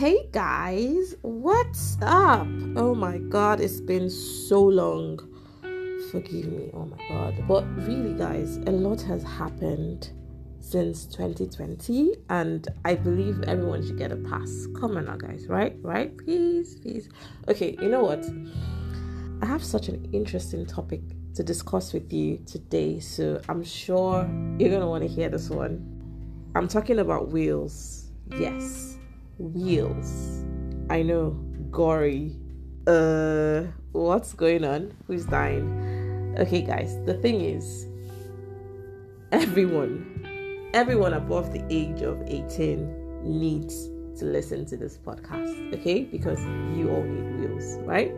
Hey guys, what's up? Oh my god, it's been so long. Forgive me, oh my god. But really, guys, a lot has happened since 2020, and I believe everyone should get a pass. Come on now, guys, right? Right? Please, please. Okay, you know what? I have such an interesting topic to discuss with you today, so I'm sure you're gonna want to hear this one. I'm talking about wills. Yes wills. I know, gory. Uh, what's going on? Who's dying? Okay, guys, the thing is, everyone, everyone above the age of 18 needs to listen to this podcast, okay? Because you all need wills, right?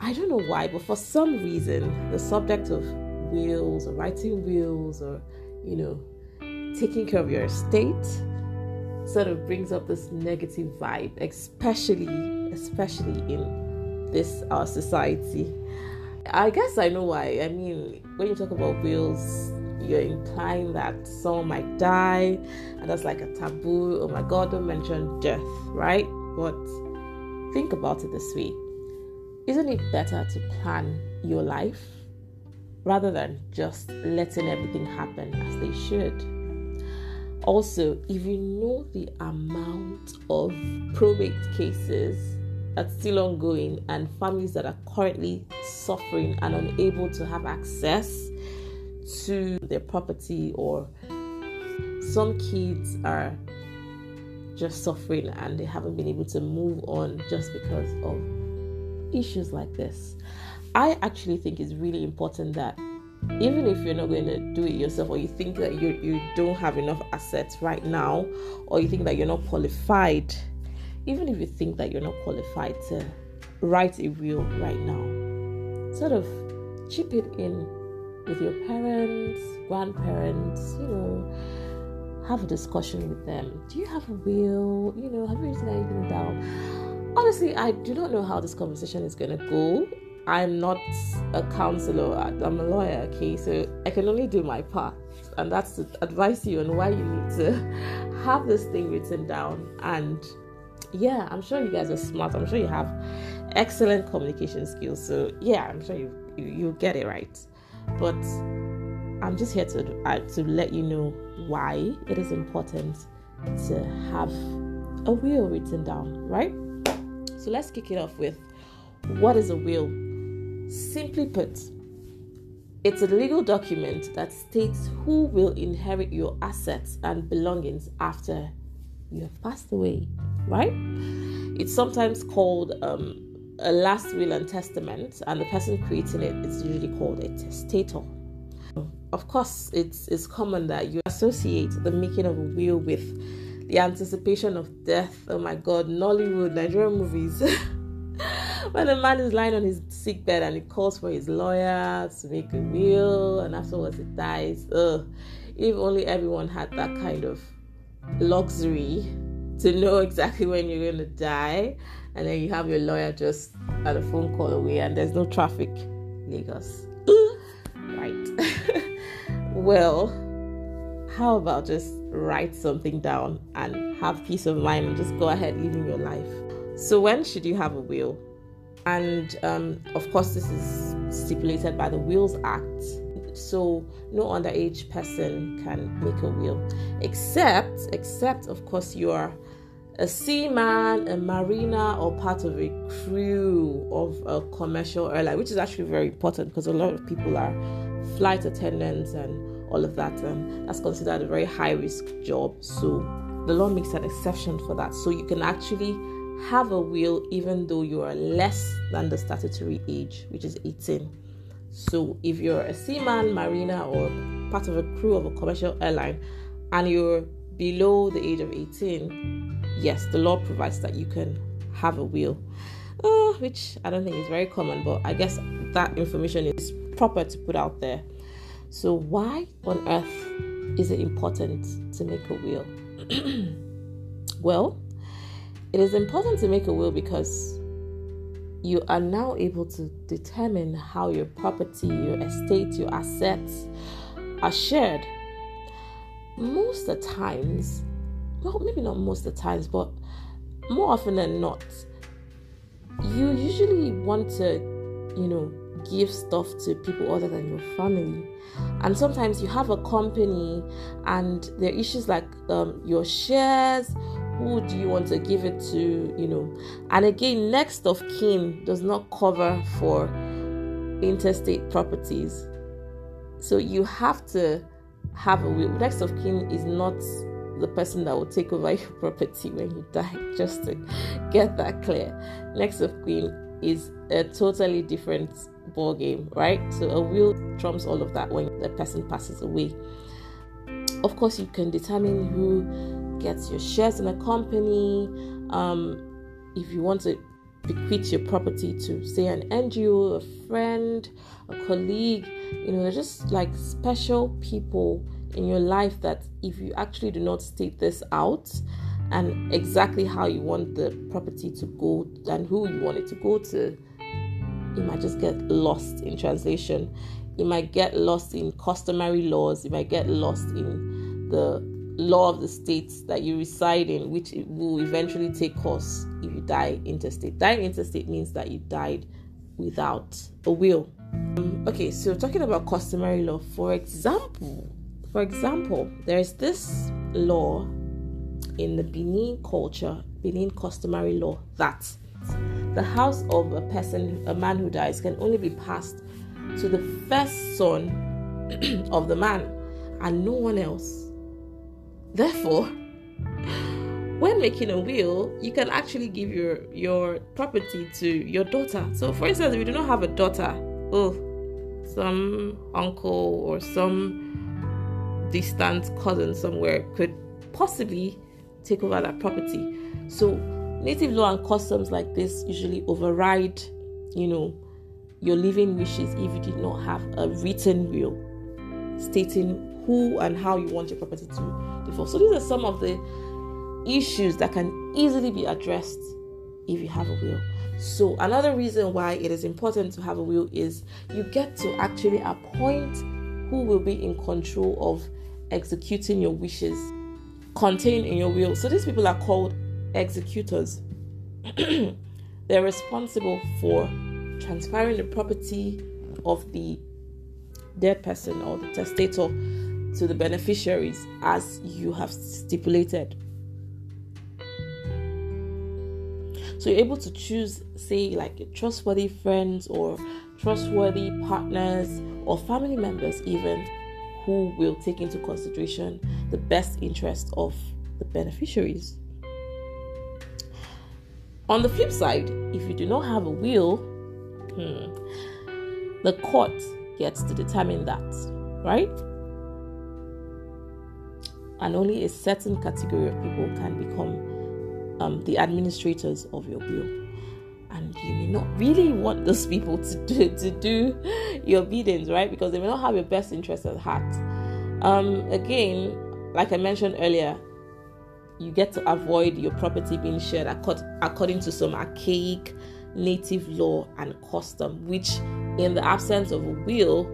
I don't know why, but for some reason, the subject of wills or writing wills or, you know, taking care of your estate sort of brings up this negative vibe, especially especially in this our society. I guess I know why. I mean, when you talk about wills, you're implying that someone might die, and that's like a taboo. Oh my God, don't mention death, right? But think about it this way: isn't it better to plan your life rather than just letting everything happen as they should? Also, if you know the amount of probate cases that's still ongoing and families that are currently suffering and unable to have access to their property, or some kids are just suffering and they haven't been able to move on just because of issues like this. I actually think it's really important that even if you're not going to do it yourself or you think that you you don't have enough assets right now or you think that you're not qualified even if you think that you're not qualified to write a will right now sort of chip it in with your parents grandparents you know have a discussion with them. Do you have a will? You know have you written anything down? Honestly i do not know how this conversation is going to go I'm not a counselor, I'm a lawyer, okay? So I can only do my part, and that's to advise you on why you need to have this thing written down. And yeah, I'm sure you guys are smart, I'm sure you have excellent communication skills. So yeah, I'm sure you you, you get it right. But I'm just here to uh, to let you know why it is important to have a will written down, right? So let's kick it off with what is a will? Simply put, it's a legal document that states who will inherit your assets and belongings after you have passed away, right? It's sometimes called um, a last will and testament, and the person creating it is usually called a testator. Of course, it's, it's common that you associate the making of a will with the anticipation of death. Oh my god, Nollywood, Nigerian movies. when a man is lying on his sick bed and he calls for his lawyer to make a will and afterwards he dies. Ugh. If only everyone had that kind of luxury to know exactly when you're going to die and then you have your lawyer just at a phone call away and there's no traffic. Lagos. right. well, how about just write something down and have peace of mind and just go ahead living your life? So, when should you have a will? And um, of course this is stipulated by the wills act. So no underage person can make a will. Except except of course you are a seaman a mariner or part of a crew of a commercial airline which is actually very important because a lot of people are flight attendants and all of that and that's considered a very high risk job. So the law makes an exception for that. So you can actually have a will even though you are less than the statutory age, which is 18. So if you're a seaman, mariner, or part of a crew of a commercial airline and you're below the age of 18, yes, the law provides that you can have a will, uh, which I don't think is very common, but I guess that information is proper to put out there. So, why on earth is it important to make a will? well, it is important to make a will because you are now able to determine how your property, your estate, your assets are shared. Most of the times, well, maybe not most of the times, but more often than not, you usually want to, you know, give stuff to people other than your family. And sometimes you have a company and there are issues like um, your shares. Who do you want to give it to? You know, and again, next of kin does not cover for intestate properties. So you have to have a will. Next of kin is not the person that will take over your property when you die, just to get that clear. Next of kin is a totally different ball game, right? So a will trumps all of that when the person passes away. Of course, you can determine who gets your shares in a company. Um, if you want to bequeath your property to, say, an NGO, a friend, a colleague, you know, just like special people in your life that if you actually do not state this out and exactly how you want the property to go and who you want it to go to, you might just get lost in translation. You might get lost in customary laws. You might get lost in the law of the states that you reside in, which will eventually take course if you die intestate. Dying intestate means that you died without a will. Um, okay, so talking about customary law, for example, for example, there is this law in the Benin culture, Benin customary law, that the house of a person, a man who dies, can only be passed to the first son of the man and no one else. Therefore, when making a will, you can actually give your your property to your daughter. So, for instance, if you do not have a daughter, oh, some uncle or some distant cousin somewhere could possibly take over that property. So, native law and customs like this usually override, you know, your living wishes if you did not have a written will stating who and how you want your property to default. So these are some of the issues that can easily be addressed if you have a will. So another reason why it is important to have a will is you get to actually appoint who will be in control of executing your wishes contained in your will. So these people are called executors. They're responsible for transferring the property of the dead person or the testator to the beneficiaries as you have stipulated. So you're able to choose, say, like trustworthy friends or trustworthy partners or family members, even who will take into consideration the best interest of the beneficiaries. On the flip side, if you do not have a will, hmm, the court gets to determine that, right? And only a certain category of people can become um, the administrators of your will. And you may not really want those people to do to do your biddings, right? Because they may not have your best interest at heart. Um, again, like I mentioned earlier, you get to avoid your property being shared according to some archaic native law and custom, which, in the absence of a will,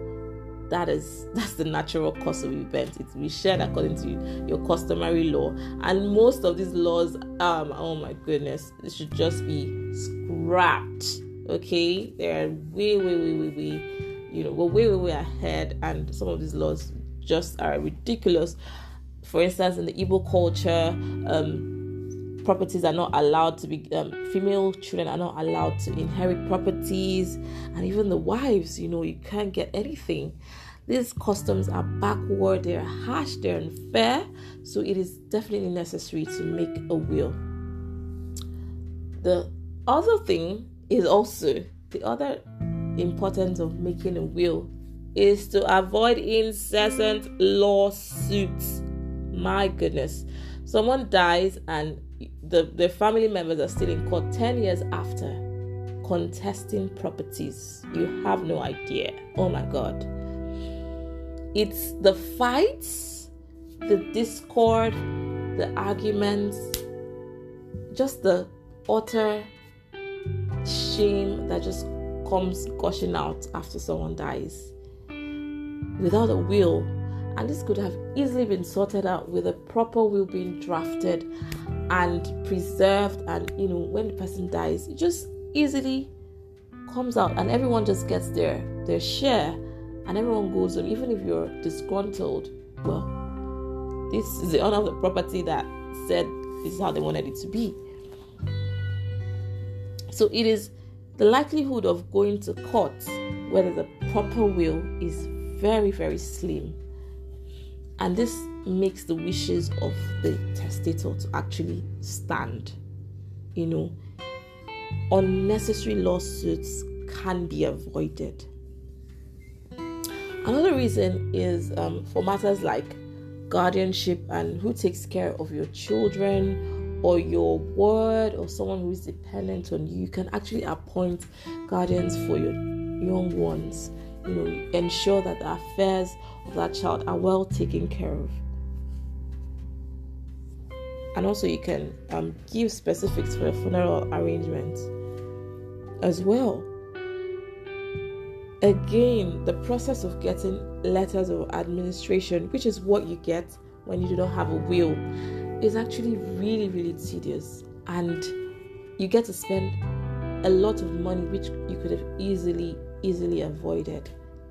that is that's the natural course of events. It will be shared according to your customary law. And most of these laws um oh my goodness it should just be scrapped okay? They're way way way way way you know we're way way way ahead. And some of these laws just are ridiculous. For instance in the Igbo culture um properties are not allowed to be um, female children are not allowed to inherit properties and even the wives you know you can't get anything. These customs are backward they're harsh they're unfair so it is definitely necessary to make a will. The other thing is also the other importance of making a will is to avoid incessant lawsuits. My goodness. Someone dies and the, the family members are still in court 10 years after contesting properties. You have no idea. Oh my God. It's the fights, the discord, the arguments, just the utter shame that just comes gushing out after someone dies. Without a will, And this could have easily been sorted out with a proper will being drafted and preserved. And you know, when the person dies, it just easily comes out and everyone just gets their their share and everyone goes on even if you're disgruntled well this is the owner of the property that said this is how they wanted it to be so it is the likelihood of going to court whether the proper will is very very slim and this makes the wishes of the testator to actually stand you know unnecessary lawsuits can be avoided. Another reason is um, for matters like guardianship and who takes care of your children or your ward or someone who is dependent on you. You can actually appoint guardians for your young ones. You know, ensure that the affairs of that child are well taken care of and also you can um, give specifics for a funeral arrangements as well. Again, the process of getting letters of administration, which is what you get when you do not have a will, is actually really, really tedious. And you get to spend a lot of money, which you could have easily, easily avoided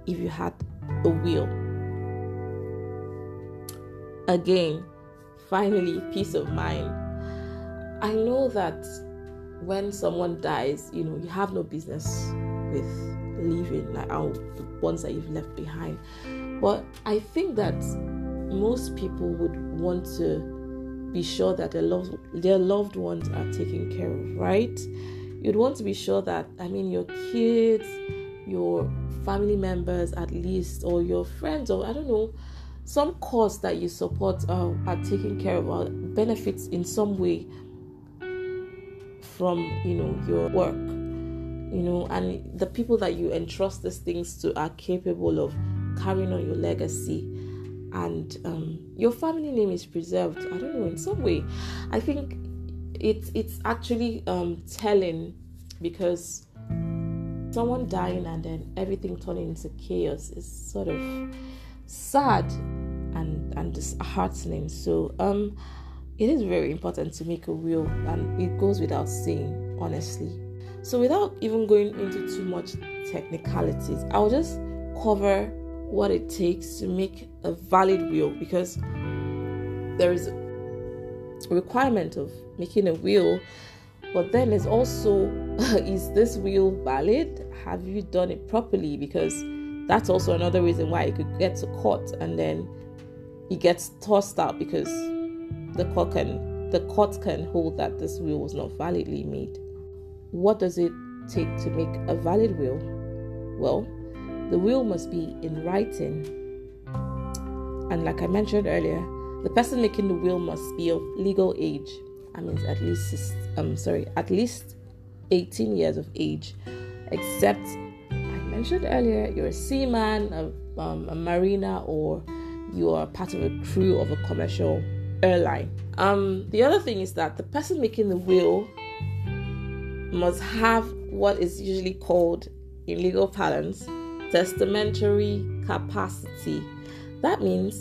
if you had a will. Again, finally, peace of mind. I know that when someone dies, you know, you have no business with leaving, like our, the ones that you've left behind. But I think that most people would want to be sure that their loved, their loved ones are taken care of, right? You'd want to be sure that, I mean, your kids, your family members at least, or your friends, or I don't know, some cause that you support uh, are taken care of or benefits in some way from you know your work. You know and the people that you entrust these things to are capable of carrying on your legacy. And um, your family name is preserved i don't know in some way. I think it's it's actually um, telling because someone dying and then everything turning into chaos is sort of sad and and disheartening. So um it is very important to make a will and it goes without saying, honestly. So without even going into too much technicalities, I'll just cover what it takes to make a valid will because there is a requirement of making a will but then there's also is this will valid have you done it properly because that's also another reason why you could get to court and then it gets tossed out because the court can the court can hold that this will was not validly made. What does it take to make a valid will? Well, the will must be in writing. And like I mentioned earlier, the person making the will must be of legal age. I mean at least I'm sorry, at least 18 years of age, except mentioned earlier, you're a seaman, a, um, a mariner, or you are part of a crew of a commercial airline. Um, the other thing is that the person making the will must have what is usually called, in legal parlance, testamentary capacity. That means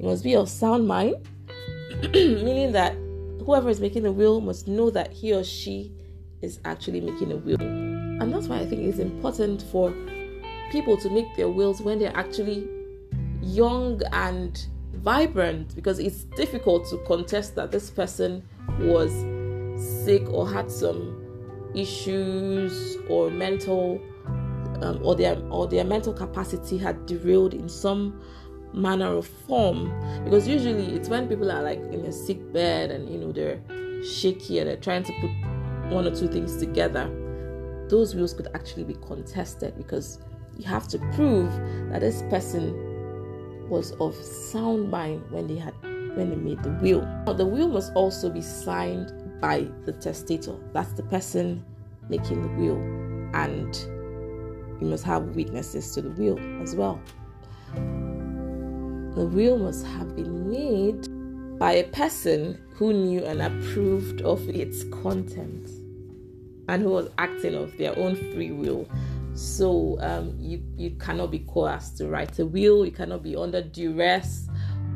it must be of sound mind, meaning that whoever is making the will must know that he or she is actually making a will. And that's why I think it's important for people to make their wills when they're actually young and vibrant because it's difficult to contest that this person was sick or had some issues or mental um, or their or their mental capacity had derailed in some manner or form. Because usually it's when people are like in a sick bed and you know they're shaky and they're trying to put one or two things together those wills could actually be contested because you have to prove that this person was of sound mind when they had when they made the will. Now, the will must also be signed by the testator. That's the person making the will, and you must have witnesses to the will as well. The will must have been made by a person who knew and approved of its content and who was acting of their own free will. So um, you you cannot be coerced to write a will. You cannot be under duress,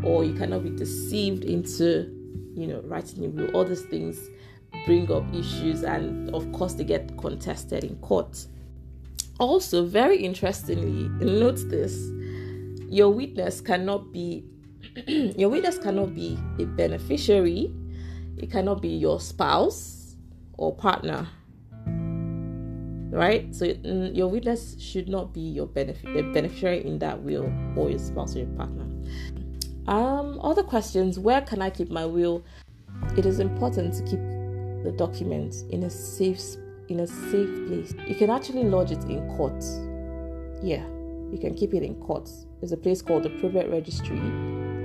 or you cannot be deceived into, you know, writing a will. All these things bring up issues, and of course they get contested in court. Also, very interestingly, note this: your witness cannot be your witness cannot be a beneficiary. It cannot be your spouse or partner right? So mm, your witness should not be your benefit, beneficiary in that will or your spouse or your partner. Um, other questions: Where can I keep my will? It is important to keep the document in a safe in a safe place. You can actually lodge it in court. Yeah, you can keep it in court. There's a place called the probate registry.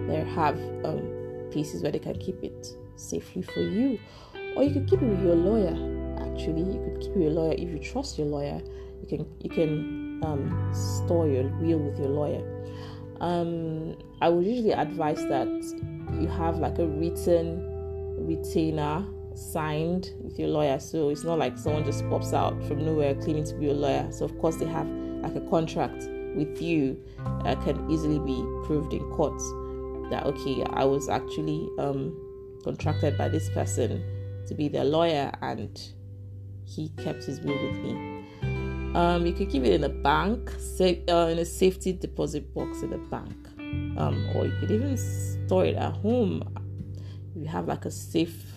They have um, places where they can keep it safely for you, or you can keep it with your lawyer actually you could keep your lawyer. If you trust your lawyer you can you can um, store your will with your lawyer. Um, i would usually advise that you have like a written retainer signed with your lawyer. So it's not like someone just pops out from nowhere claiming to be your lawyer. So of course they have like a contract with you that can easily be proved in court that okay i was actually um, contracted by this person to be their lawyer and he kept his will with me. Um, you could keep it in a bank, say, uh, in a safety deposit box in a bank, um, or you could even store it at home. You have like a safe,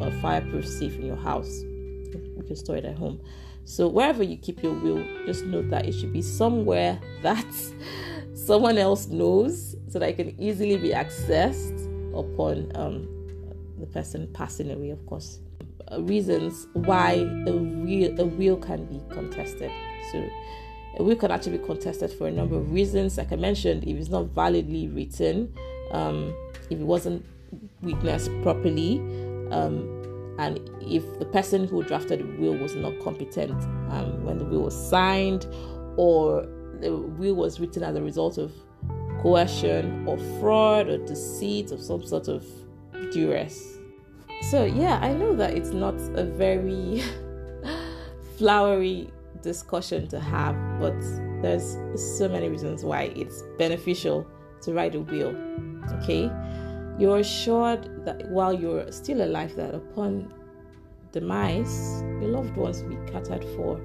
a fireproof safe in your house, you can store it at home. So wherever you keep your will, just note that it should be somewhere that someone else knows, so that it can easily be accessed upon um, the person passing away, of course reasons why a will a will can be contested. So a will can actually be contested for a number of reasons. Like I mentioned, if it's not validly written, um, if it wasn't witnessed properly, um, and if the person who drafted the will was not competent um, when the will was signed, or the will was written as a result of coercion or fraud or deceit or some sort of duress so, yeah, I know that it's not a very flowery discussion to have, but there's so many reasons why it's beneficial to write a will. Okay, you're assured that while you're still alive, that upon demise, your loved ones will be catered for.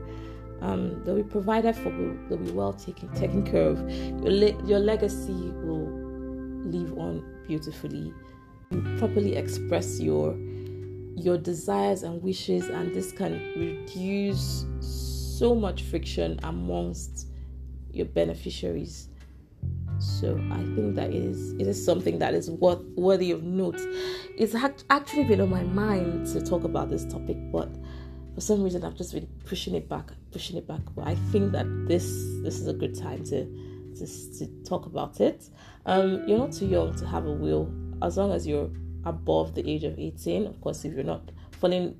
Um, they'll be provided for. They'll be well taken taken care of. Your le- your legacy will live on beautifully properly express your your desires and wishes and this can reduce so much friction amongst your beneficiaries. So i think that it is it is something that is worth worthy of note. It's actually been on my mind to talk about this topic but for some reason i've just been pushing it back pushing it back. But i think that this this is a good time to to, to talk about it. Um you're not too young to have a will as long as you're above the age of 18, of course, if you're not falling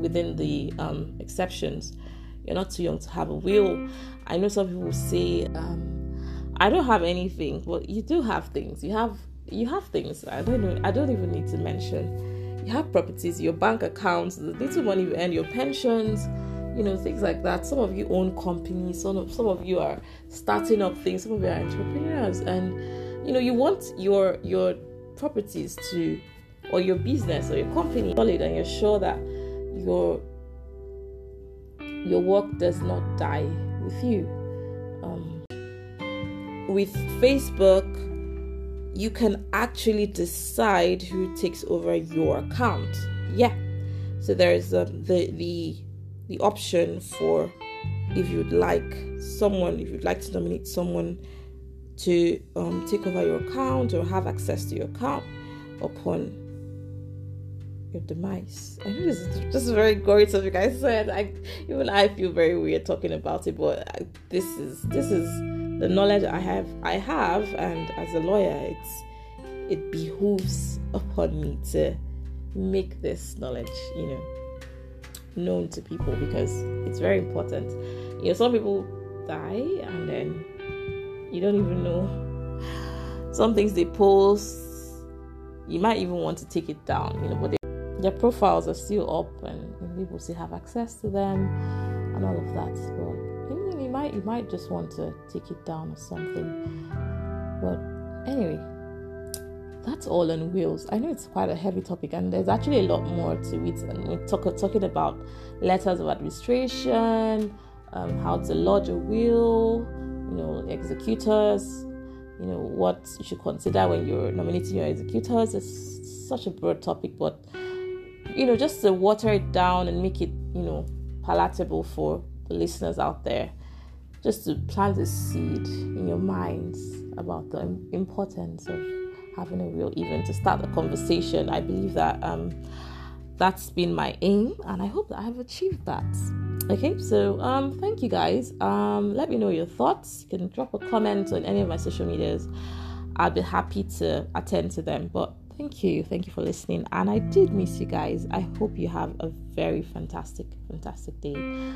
within the um, exceptions, you're not too young to have a will. I know some people say, um, I don't have anything, but you do have things. You have you have things. I don't know. I don't even need to mention. You have properties, your bank accounts, the little money you earn, your pensions, you know, things like that. Some of you own companies. Some of some of you are starting up things. Some of you are entrepreneurs, and you know you want your your properties to or your business or your company solid and you're sure that your your work does not die with you. Um, with facebook you can actually decide who takes over your account. Yeah. So there's um, the the the option for if you'd like someone if you'd like to nominate someone to um, take over your account or have access to your account upon your demise. I know this is just very gory topic. I said, I even I feel very weird talking about it, but I, this is this is the knowledge I have. I have, and as a lawyer, it's it behooves upon me to make this knowledge, you know, known to people because it's very important. You know, some people die and then you don't even know. Some things they post, you might even want to take it down, you know, but they, their profiles are still up and people still have access to them and all of that. But you might you might just want to take it down or something. But anyway, that's all on wills. I know it's quite a heavy topic, and there's actually a lot more to it. And we're talk, talking about letters of administration, um, how to lodge a will, you know, executors, you know, what you should consider when you're nominating your executors. It's such a broad topic, but you know, just to water it down and make it, you know, palatable for the listeners out there, just to plant a seed in your minds about the importance of having a will, even to start a conversation. I believe that um, that's been my aim, and I hope that I have achieved that. Okay, so um, thank you guys. Um, let me know your thoughts. You can drop a comment on any of my social medias. I'll be happy to attend to them. But thank you, thank you for listening. And I did miss you guys. I hope you have a very fantastic, fantastic day.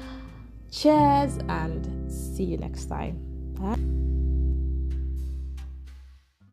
Cheers, and see you next time. Bye.